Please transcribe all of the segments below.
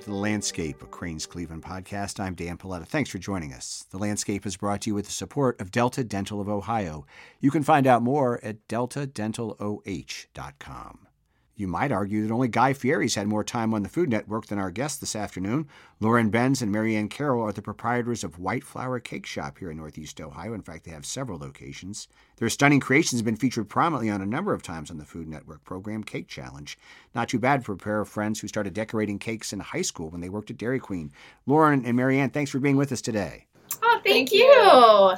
to The Landscape, a Crain's Cleveland podcast. I'm Dan Paletta. Thanks for joining us. The Landscape is brought to you with the support of Delta Dental of Ohio. You can find out more at deltadentaloh.com. You might argue that only Guy Fieri's had more time on the Food Network than our guests this afternoon. Lauren Benz and Marianne Carroll are the proprietors of White Flower Cake Shoppe here in Northeast Ohio. In fact, they have several locations. Their stunning creations have been featured prominently on a number of times on the Food Network program Cake Challenge. Not too bad for a pair of friends who started decorating cakes in high school when they worked at Dairy Queen. Lauren and Marianne, thanks for being with us today. Oh, thank, thank you. you.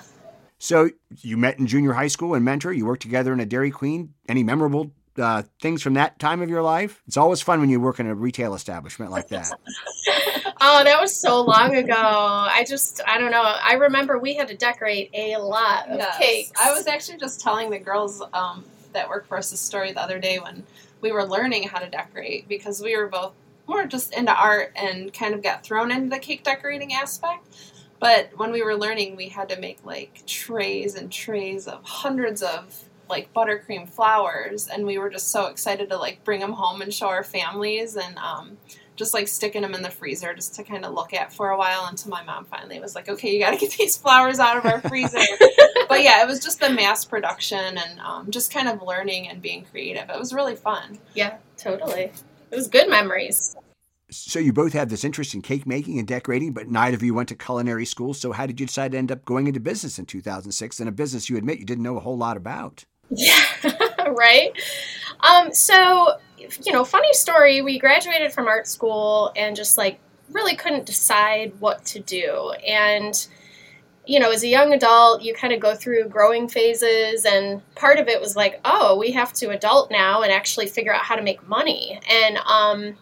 So you met in junior high school and Mentor. You worked together in a Dairy Queen. Any memorable uh, things from that time of your life? It's always fun when you work in a retail establishment like that. oh, that was so long ago. I just, I don't know. I remember we had to decorate a lot of yes. cakes. I was actually just telling the girls um, that work for us this story the other day when we were learning how to decorate because we were both more just into art and kind of got thrown into the cake decorating aspect. But when we were learning, we had to make like trays and trays of hundreds of like buttercream flowers, and we were just so excited to like bring them home and show our families, and um, just like sticking them in the freezer just to kind of look at for a while until my mom finally was like, "Okay, you got to get these flowers out of our freezer." but yeah, it was just the mass production and um, just kind of learning and being creative. It was really fun. Yeah, totally. It was good memories. So you both have this interest in cake making and decorating, but neither of you went to culinary school. So how did you decide to end up going into business in 2006 in a business you admit you didn't know a whole lot about? Yeah, right. Um, so, you know, funny story. We graduated from art school and just like really couldn't decide what to do. And, you know, as a young adult, you kind of go through growing phases, and part of it was like, oh, we have to adult now and actually figure out how to make money. And um,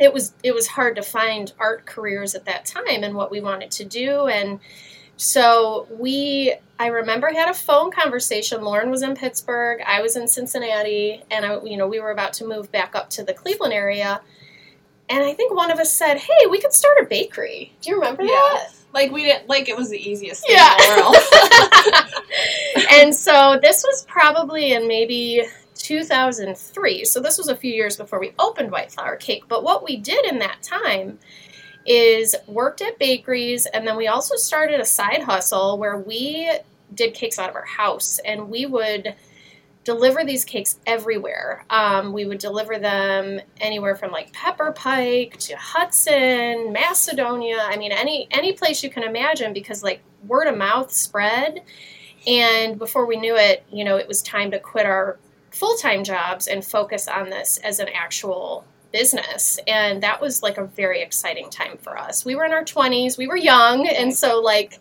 it was it was hard to find art careers at that time and what we wanted to do. And so we, I remember, had a phone conversation. Lauren was in Pittsburgh, I was in Cincinnati, and I, you know, we were about to move back up to the Cleveland area. And I think one of us said, "Hey, we could start a bakery." Do you remember yeah. that? Like we didn't like it was the easiest thing yeah. in the world. and so this was probably in maybe 2003. So this was a few years before we opened White Flower Cake. But what we did in that time is worked at bakeries and then we also started a side hustle where we did cakes out of our house and we would deliver these cakes everywhere. Um, we would deliver them anywhere from like Pepper Pike to Hudson, Macedonia. I mean, any any place you can imagine because like word of mouth spread. And before we knew it, you know, it was time to quit our full time jobs and focus on this as an actual business and that was like a very exciting time for us we were in our 20s we were young and so like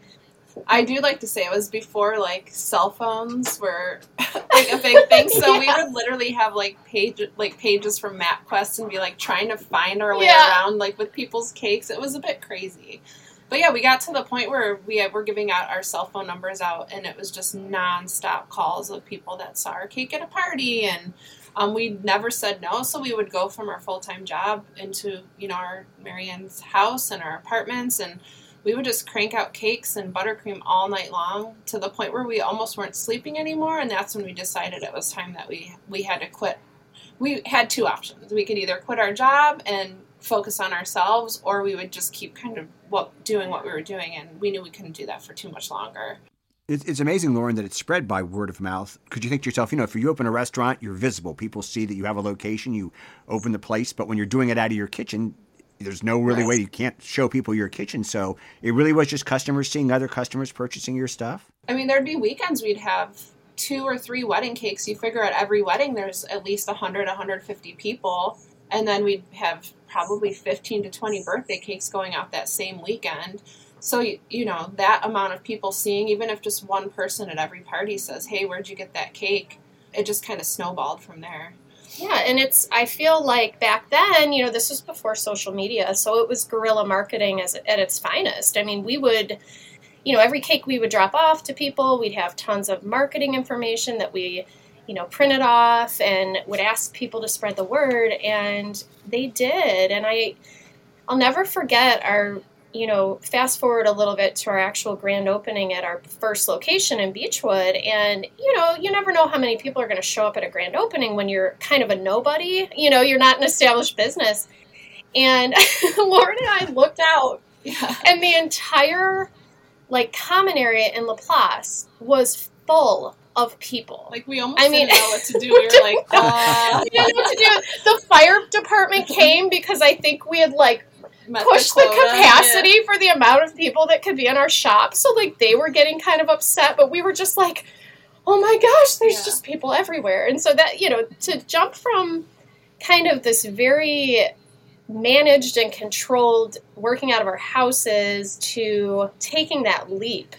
I do like to say it was before like cell phones were like a big thing. So yeah. we would literally have like page like pages from MapQuest and be like trying to find our way yeah. around like with people's cakes. It was a bit crazy. But yeah, we got to the point where we uh, were giving out our cell phone numbers out and it was just nonstop calls of people that saw our cake at a party and um, we never said no, so we would go from our full time job into you know our Marianne's house and our apartments, and we would just crank out cakes and buttercream all night long to the point where we almost weren't sleeping anymore. And that's when we decided it was time that we we had to quit. We had two options: we could either quit our job and focus on ourselves, or we would just keep kind of what doing what we were doing, and we knew we couldn't do that for too much longer. It's amazing, Lauren, that it's spread by word of mouth. Could you think to yourself, you know, if you open a restaurant, you're visible. People see that you have a location, you open the place, but when you're doing it out of your kitchen, there's no really right. way you can't show people your kitchen. So it really was just customers seeing other customers purchasing your stuff. I mean, there'd be weekends we'd have two or three wedding cakes. You figure at every wedding there's at least 100, 150 people. And then we'd have probably 15 to 20 birthday cakes going out that same weekend. So, you know, that amount of people seeing, even if just one person at every party says, hey, where'd you get that cake? It just kind of snowballed from there. Yeah, and it's, I feel like back then, you know, this was before social media, so it was guerrilla marketing as, at its finest. I mean, we would, you know, every cake we would drop off to people, we'd have tons of marketing information that we, you know, printed off and would ask people to spread the word, and they did. And I, I'll never forget our you know, fast forward a little bit to our actual grand opening at our first location in Beachwood, and you know, you never know how many people are going to show up at a grand opening when you're kind of a nobody. You know, you're not an established business. And Lauren and I looked out, Yeah. and the entire like common area in La Place was full of people. Like we almost I mean- didn't know what to do. We were like, uh, we didn't know what to do. The fire department came because I think we had like pushed the, quota, capacity for the amount of people that could be in our shop. So like they were getting kind of upset, but we were just like, "Oh my gosh, there's Yeah. just people everywhere." And so that, you know, to jump from kind of this very managed and controlled working out of our houses to taking that leap.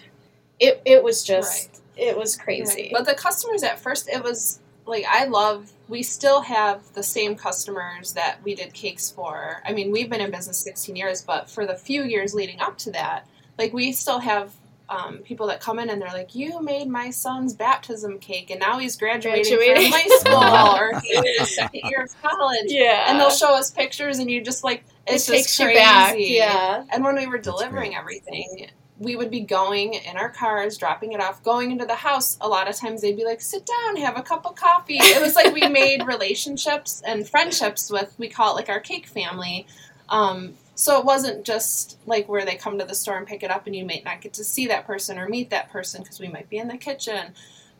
It it was just it was Right. crazy. But the customers at first, it was like I love. We still have the same customers that we did cakes for. I mean, we've been in business 16 years, but for the few years leading up to that, like we still have um, people that come in and they're like, "You made my son's baptism cake, and now he's graduating, Graduating. from high school, or he's in his second year of college." yeah. And they'll show us pictures, and you just like it's it just takes crazy. you back. Yeah. And when we were delivering everything, we would be going in our cars, dropping it off, going into the house. A lot of times they'd be like, sit down, have a cup of coffee. It was like we made relationships and friendships with, we call it like our cake family. Um, so it wasn't just like where they come to the store and pick it up and you might not get to see that person or meet that person because we might be in the kitchen.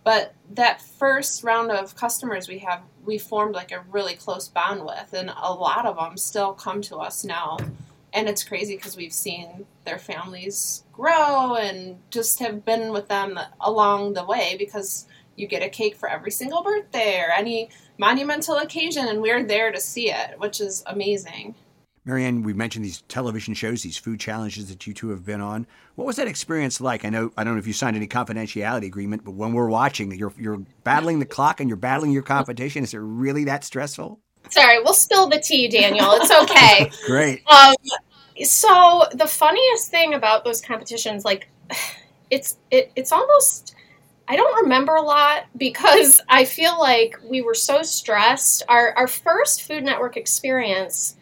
But that first round of customers we have, we formed like a really close bond with, and a lot of them still come to us now and it's crazy because we've seen their families grow and just have been with them along the way because you get a cake for every single birthday or any monumental occasion and we're there to see it which is amazing Marianne, we mentioned these television shows, these food challenges that you two have been on. What was that experience like? I know I don't know if you signed any confidentiality agreement, but when we're watching, you're you're battling the clock and you're battling your competition. Is it really that stressful? Sorry, we'll spill the tea, Daniel. It's okay. Great. um, so the funniest thing about those competitions, like, it's it, it's almost I don't remember a lot because I feel like we were so stressed. Our our first Food Network experience,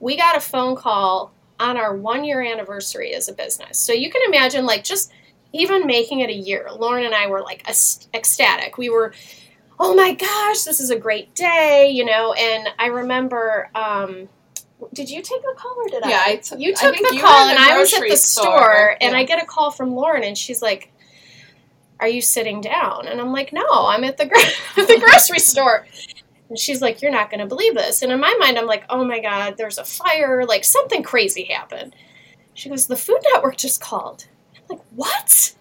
we got a phone call on our one year anniversary as a business. So you can imagine, like, just even making it a year. Lauren and I were like ecstatic. We were oh my gosh, this is a great day, you know. And I remember, um, did you take the call or did yeah I? I took You took think the call, in and I was at the store, and Yeah. I get a call from Lauren, and she's like, "Are you sitting down?" And I'm like, "No, I'm at the gro- at the grocery store." And she's like, "You're not going to believe this." And in my mind, I'm like, "Oh my god, there's a fire! Like something crazy happened." She goes, "The Food Network just called." I'm like, "What?"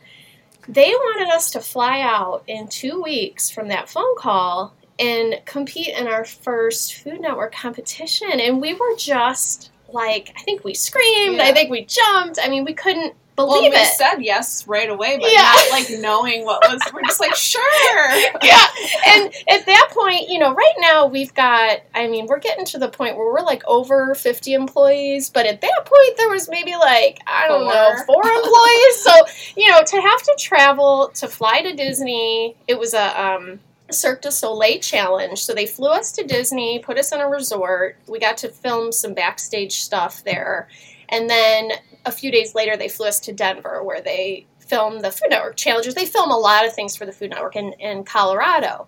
They wanted us to fly out in two weeks from that phone call and compete in our first Food Network competition. And we were just like, I think we screamed, I think we jumped. I mean, we couldn't well, believe we it. said yes right away, but Yeah. not like knowing what was. We're just like, sure. yeah. And at that point, you know, right now we've got, I mean, we're getting to the point where we're like over 50 employees, but at that point there was maybe like, I don't know, Four. four employees. So, you know, to have to travel, to fly to Disney, it was a, um, Cirque du Soleil challenge. So they flew us to Disney, put us in a resort. We got to film some backstage stuff there. And then a few days later, they flew us to Denver where they film the Food Network challenges. They film a lot of things for the Food Network in, in Colorado.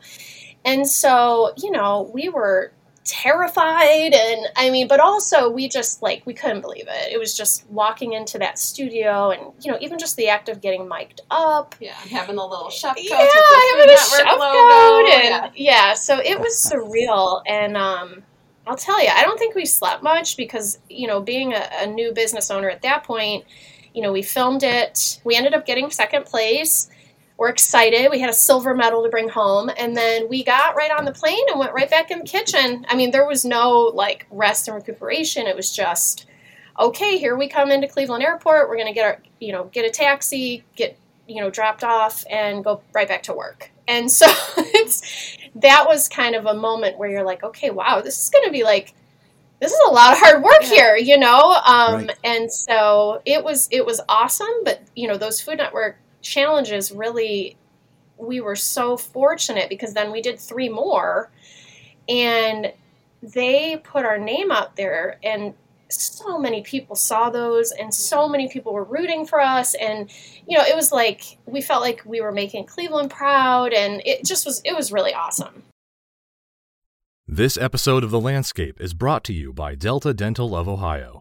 And so, you know, we were terrified and I mean, but also we just like we couldn't believe it. It was just walking into that studio and you know, even just the act of getting mic'd up Yeah, having the little chef coat yeah, having a chef coat and yeah. yeah. so it was surreal and um I'll tell you, I don't think we slept much because, you know, being a, a new business owner at that point, you know, we filmed it. We ended up getting second place. We're excited. We had a silver medal to bring home. And then we got right on the plane and went right back in the kitchen. I mean, there was no like rest and recuperation. It was just, okay, here we come into Cleveland Airport. We're going to get our, you know, get a taxi, get, you know, dropped off and go right back to work. And so it's, that was kind of a moment where you're like, okay, wow, this is going to be like, this is a lot of hard work Yeah. here, you know. Um, Right. And so it was it was awesome, but you know those Food Network challenges really, we were so fortunate because then we did three more, and they put our name out there and so many people saw those and so many people were rooting for us and you know it was like we felt like we were making cleveland proud and it just was it was really awesome This episode of The Landscape is brought to you by Delta Dental of Ohio.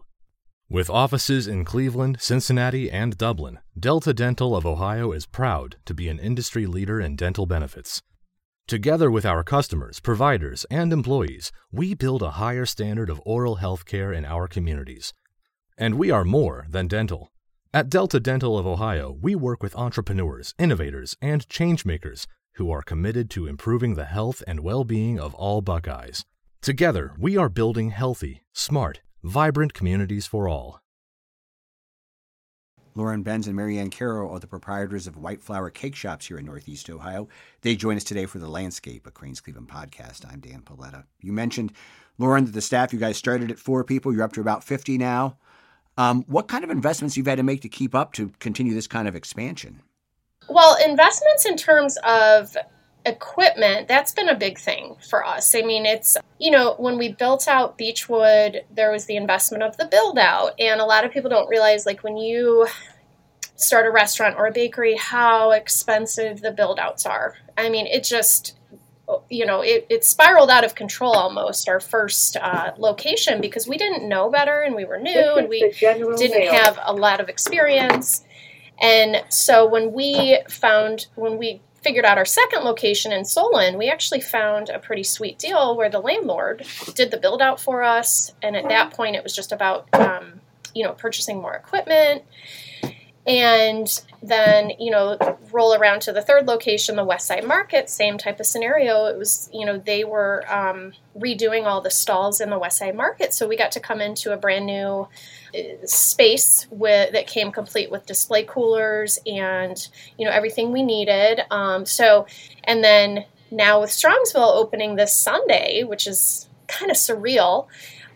With offices in Cleveland, Cincinnati, and Dublin, Delta Dental of Ohio is proud to be an industry leader in dental benefits. Together with our customers, providers, and employees, we build a higher standard of oral health care in our communities. And we are more than dental. At Delta Dental of Ohio, we work with entrepreneurs, innovators, and changemakers who are committed to improving the health and well being of all Buckeyes. Together, we are building healthy, smart, vibrant communities for all. Lauren Benz and Marianne Carroll are the proprietors of White Flower Cake Shoppes here in Northeast Ohio. They join us today for The Landscape, a Crain's Cleveland podcast. I'm Dan Paletta. You mentioned, Lauren, that the staff, you guys started at four people. You're up to about 50 now. Um, what kind of investments you've had to make to keep up to continue this kind of expansion? Well, investments in terms of equipment, that's been a big thing for us. I mean, it's, you know, when we built out Beachwood, there was the investment of the build out. And a lot of people don't realize, like, when you start a restaurant or a bakery, how expensive the build outs are. I mean, it just, you know, it, it spiraled out of control almost our first uh, location because we didn't know better and we were new and we didn't have a lot of experience. And so when we found, when we figured out our second location in Solon, we actually found a pretty sweet deal where the landlord did the build out for us. And at that point, it was just about, um, you know, purchasing more equipment. And then, you know, roll around to the third location, the West Side Market, same type of scenario. It was, you know, they were um, redoing all the stalls in the West Side Market. So we got to come into a brand new space with that came complete with display coolers and you know everything we needed. Um, so, and then now with Strongsville opening this Sunday, which is kind of surreal.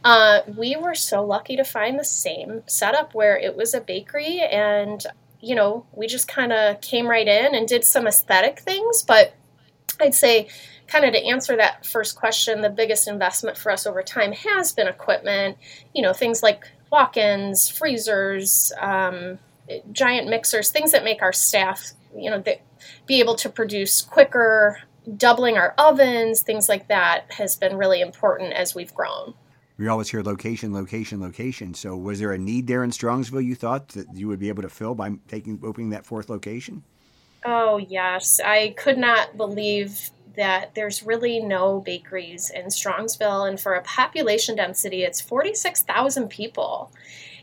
Uh, we were so lucky to find the same setup where it was a bakery and you know we just kind of came right in and did some aesthetic things but i'd say kind of to answer that first question the biggest investment for us over time has been equipment you know things like walk-ins, freezers, um, giant mixers, things that make our staff, you know, be able to produce quicker. Doubling our ovens, things like that, has been really important as we've grown. We always hear location, location, location. So, was there a need there in Strongsville you thought that you would be able to fill by taking opening that fourth location? Oh yes, I could not believe that there's really no bakeries in Strongsville, and for a population density, it's 46,000 people.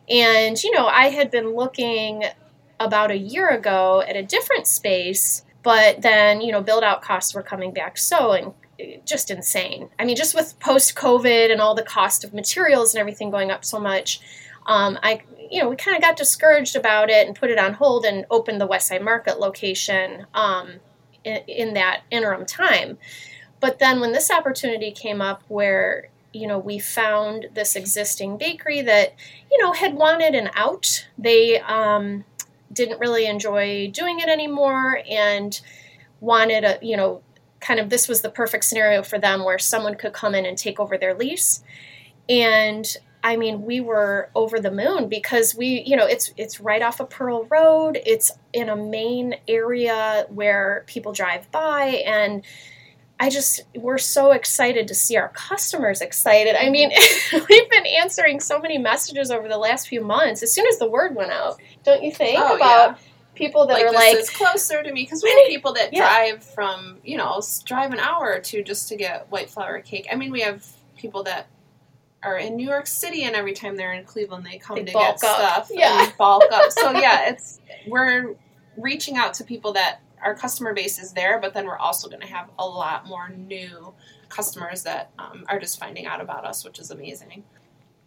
And, you know, I had been looking about a year ago at a different space, but then, you know, build out costs were coming back so and just insane. I mean, just with post COVID and all the cost of materials and everything going up so much, um, I, you know, we kind of got discouraged about it and put it on hold and opened the Westside Market location. Um, in, in that interim time. But then when this opportunity came up where you know we found this existing bakery that you know had wanted an out they um, didn't really enjoy doing it anymore and wanted a you know kind of this was the perfect scenario for them where someone could come in and take over their lease and I mean, we were over the moon because we, you know, it's it's right off of Pearl Road. It's in a main area where people drive by and I just we're so excited to see our customers excited. I mean, we've been answering so many messages over the last few months. As soon as the word went out, don't you think oh, about yeah. People that like, are like is closer to me because we have people that yeah. drive from you know drive an hour or two just to get White Flower Cake. I mean, we have people that are in New York City, and every time they're in Cleveland, they come they to get up. stuff yeah. and bulk up. So yeah, it's we're reaching out to people that our customer base is there, but then we're also going to have a lot more new customers that um, are just finding out about us, which is amazing.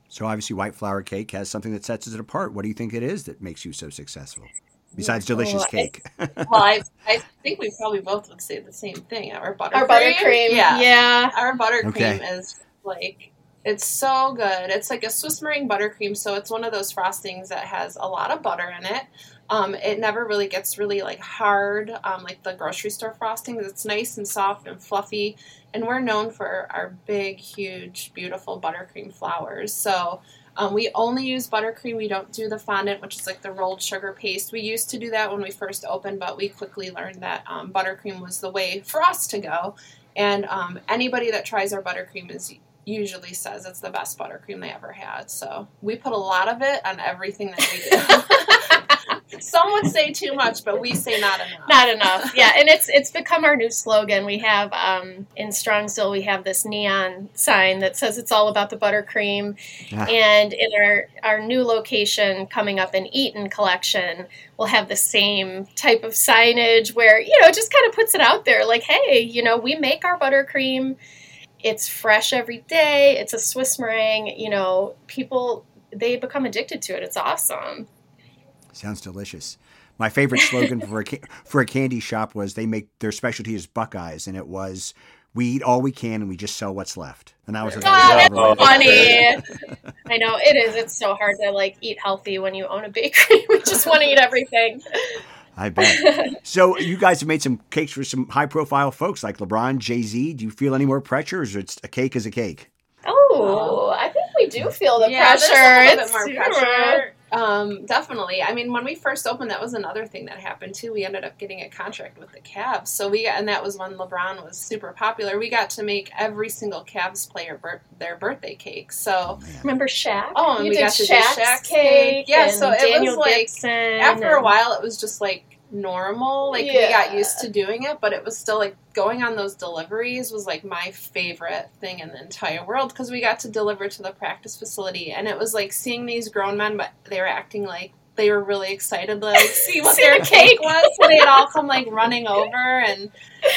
So obviously, White Flower Cake has something that sets it apart. What do you think it is that makes you so successful? Besides delicious well, cake. I, well, I, I think we probably both would say the same thing. Our buttercream. Our buttercream. Yeah. Yeah. Our buttercream okay. is like it's so good. It's like a Swiss meringue buttercream, so it's one of those frostings that has a lot of butter in it. Um, it never really gets really like hard, um, like the grocery store frosting. It's nice and soft and fluffy, and we're known for our big, huge, beautiful buttercream flowers. So um, we only use buttercream. We don't do the fondant, which is like the rolled sugar paste. We used to do that when we first opened, but we quickly learned that um, buttercream was the way for us to go And um, anybody that tries our buttercream is usually says it's the best buttercream they ever had. So we put a lot of it on everything that we do. Some would say too much, but we say not enough. Not enough. Yeah, and it's it's become our new slogan. We have um, in Strongsville we have this neon sign that says it's all about the buttercream. Yeah. And in our our new location coming up in Eton collection, we'll have the same type of signage where, you know, it just kind of puts it out there like, hey, you know, we make our buttercream it's fresh every day. It's a Swiss meringue. You know, people they become addicted to it. It's awesome. Sounds delicious. My favorite slogan for a for a candy shop was they make their specialty is Buckeyes, and it was we eat all we can and we just sell what's left. And that was Oh, that's funny. I know it is. It's so hard to like eat healthy when you own a bakery. we just want to eat everything. I bet. so you guys have made some cakes for some high profile folks like LeBron, Jay Z. Do you feel any more pressure, or is it a cake is a cake? Oh, I think we do feel the yeah, pressure. There's a little It's- bit more pressure. Um, definitely. I mean, when we first opened, that was another thing that happened too. We ended up getting a contract with the Cavs, so we got, and that was when LeBron was super popular. We got to make every single Cavs player bir- their birthday cake. So Remember Shaq? Oh, and you we did got to do Shaq's Shaq's cake. cake. Yeah, and so it was, like, Dixon. after a while, it was just like normal. Like we got used to doing it, but it was still like going on those deliveries was like my favorite thing in the entire world because we got to deliver to the practice facility, and it was like seeing these grown men, but they were acting like they were really excited to like see what See their the cake cake. was. So they'd all come like running over, and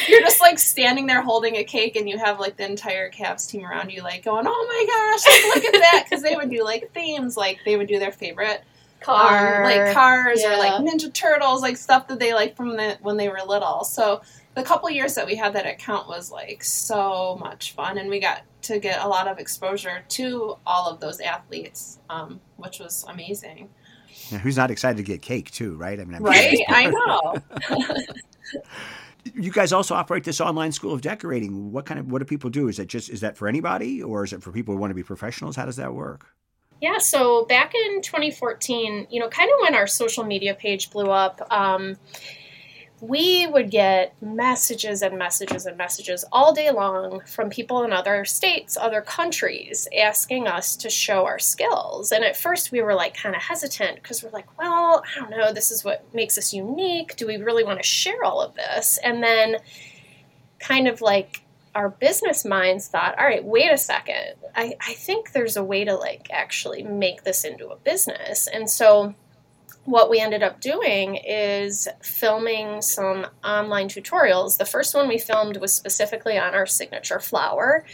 you're just like standing there holding a cake, and you have like the entire Cavs team around you, like going, "Oh my gosh, like, look at that!" Because they would do like themes, like they would do their favorite car. um, like cars or like Ninja Turtles, like stuff that they like from the when they were little. So the couple years that we had that account was like so much fun, and we got to get a lot of exposure to all of those athletes, um, which was amazing. Yeah, who's not excited to get cake too, right? I mean, I'm Right? I know. You guys also operate this online school of decorating. What kind of what do people do? Is that just is that for anybody, or is it for people who want to be professionals? How does that work? Yeah, so back in 2014, you know, kind of when our social media page blew up, um, we would get messages and messages and messages all day long from people in other states, other countries, asking us to show our skills. And at first, we were like kind of hesitant because we're like, well, I don't know, this is what makes us unique. Do we really want to share all of this? And then, kind of like, our business minds thought, all right, wait a second. I, I think there's a way to like actually make this into a business. And so what we ended up doing is filming some online tutorials. The first one we filmed was specifically on our signature flower.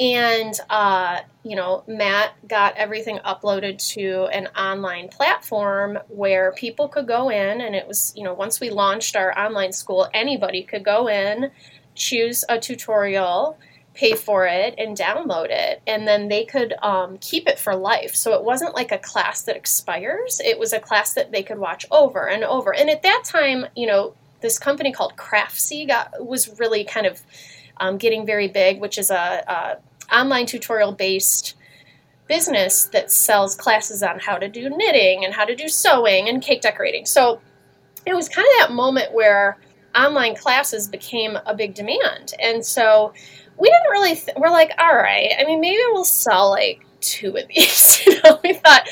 And, uh, you know, Matt got everything uploaded to an online platform where people could go in. And it was, you know, once we launched our online school, anybody could go in, choose a tutorial, pay for it, and download it. And then they could um, keep it for life. So it wasn't like a class that expires, it was a class that they could watch over and over. And at that time, you know, this company called Craftsy got, was really kind of um, getting very big, which is a, a online tutorial based business that sells classes on how to do knitting and how to do sewing and cake decorating. So it was kind of that moment where online classes became a big demand. And so we didn't really, th- we're like, all right, I mean, maybe we'll sell like two of these. you know, we thought.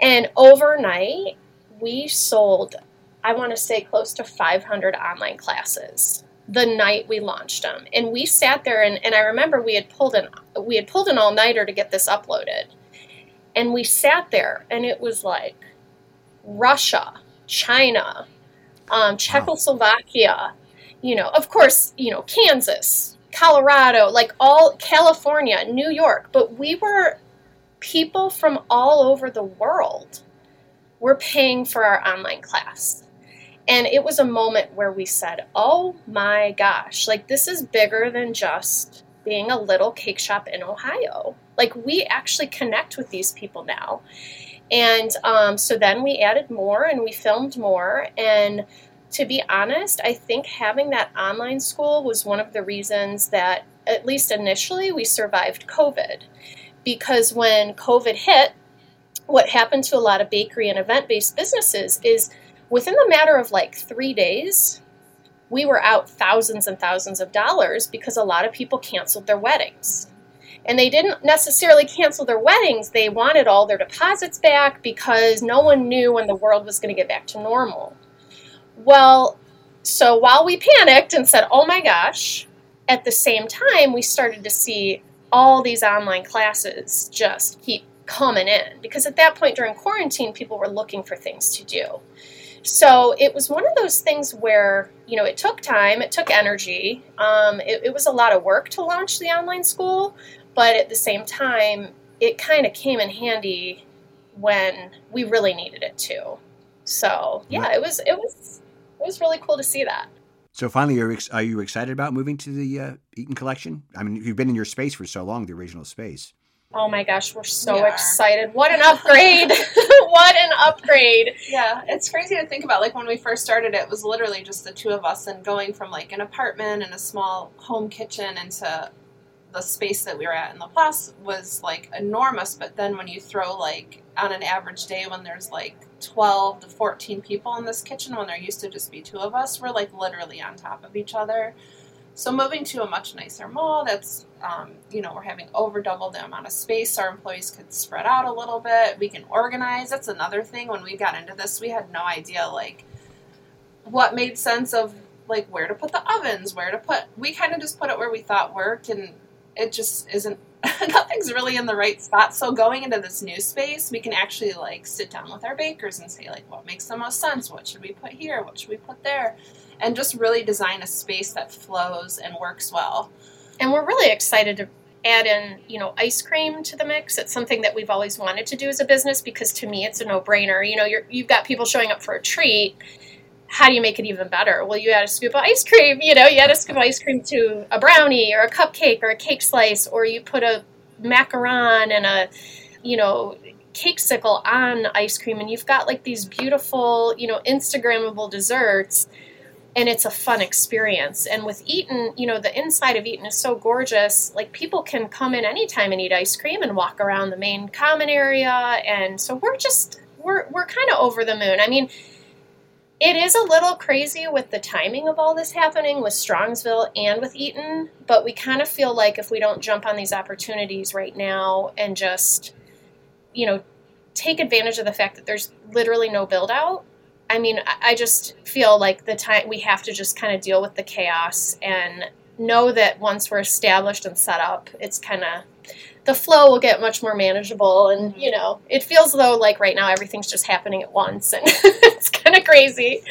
And overnight, we sold, I want to say, close to 500 online classes the night we launched them. And we sat there and, and I remember we had pulled an we had pulled an all nighter to get this uploaded. And we sat there and it was like Russia, China, um, Czechoslovakia, you know, of course, you know, Kansas, Colorado, like all California, New York, but we were people from all over the world were paying for our online class. And it was a moment where we said, oh my gosh, like this is bigger than just being a little cake shop in Ohio. Like we actually connect with these people now. And um, so then we added more and we filmed more. And to be honest, I think having that online school was one of the reasons that, at least initially, we survived COVID. Because when COVID hit, what happened to a lot of bakery and event based businesses is within the matter of like three days, we were out thousands and thousands of dollars because a lot of people canceled their weddings. And they didn't necessarily cancel their weddings, they wanted all their deposits back because no one knew when the world was going to get back to normal. Well, so while we panicked and said, oh my gosh, at the same time, we started to see all these online classes just keep coming in because at that point during quarantine, people were looking for things to do. So it was one of those things where, you know, it took time, it took energy. Um, it, it was a lot of work to launch the online school, but at the same time, it kind of came in handy when we really needed it to. So yeah, it was it was it was really cool to see that. So finally, are, are you excited about moving to the uh, Eton collection? I mean, you've been in your space for so long, the original space. Oh my gosh, we're so we excited. What an upgrade! what an upgrade. Yeah, it's crazy to think about. Like when we first started, it was literally just the two of us and going from like an apartment and a small home kitchen into the space that we were at in La Place was like enormous. But then when you throw like on an average day when there's like 12 to 14 people in this kitchen when there used to just be two of us, we're like literally on top of each other. So moving to a much nicer mall that's, um, you know, we're having over double the amount of space. Our employees could spread out a little bit. We can organize. That's another thing. When we got into this, we had no idea like what made sense of like where to put the ovens, where to put. We kind of just put it where we thought worked, and it just isn't. nothing's really in the right spot. So going into this new space, we can actually like sit down with our bakers and say like, what makes the most sense? What should we put here? What should we put there? and just really design a space that flows and works well. And we're really excited to add in, you know, ice cream to the mix. It's something that we've always wanted to do as a business because to me it's a no-brainer. You know, you're, you've got people showing up for a treat. How do you make it even better? Well, you add a scoop of ice cream. You know, you add a scoop of ice cream to a brownie or a cupcake or a cake slice, or you put a macaron and a, you know, cake sickle on ice cream, and you've got like these beautiful, you know, Instagrammable desserts and it's a fun experience. And with Eton, you know, the inside of Eton is so gorgeous. Like people can come in anytime and eat ice cream and walk around the main common area. And so we're just we're we're kind of over the moon. I mean, it is a little crazy with the timing of all this happening with Strongsville and with Eaton, but we kind of feel like if we don't jump on these opportunities right now and just, you know, take advantage of the fact that there's literally no build out I mean, I just feel like the time we have to just kind of deal with the chaos and know that once we're established and set up, it's kind of the flow will get much more manageable. And you mm-hmm. know, it feels though like right now everything's just happening at once, and it's kind of crazy.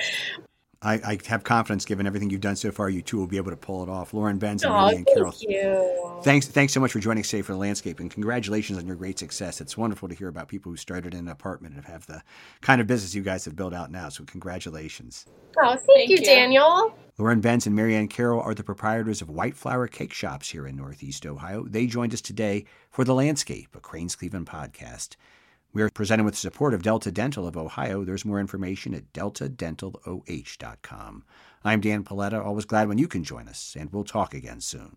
I, I, have confidence, given everything you've done so far, you two will be able to pull it off. Lauren Benz and oh, Marianne Carroll. Thank you. Thanks, thanks so much for joining us today for the landscape, and congratulations on your great success. It's wonderful to hear about people who started in an apartment and have the kind of business you guys have built out now. So, congratulations. Oh, thank, thank you, you, Daniel. Lauren Benz and Marianne Carroll are the proprietors of White Flower Cake Shoppes here in Northeast Ohio. They joined us today for The Landscape, a Crain's Cleveland podcast. We are presented with the support of Delta Dental of Ohio. There's more information at deltadentaloh.com. I'm Dan Paletta, always glad when you can join us, and we'll talk again soon.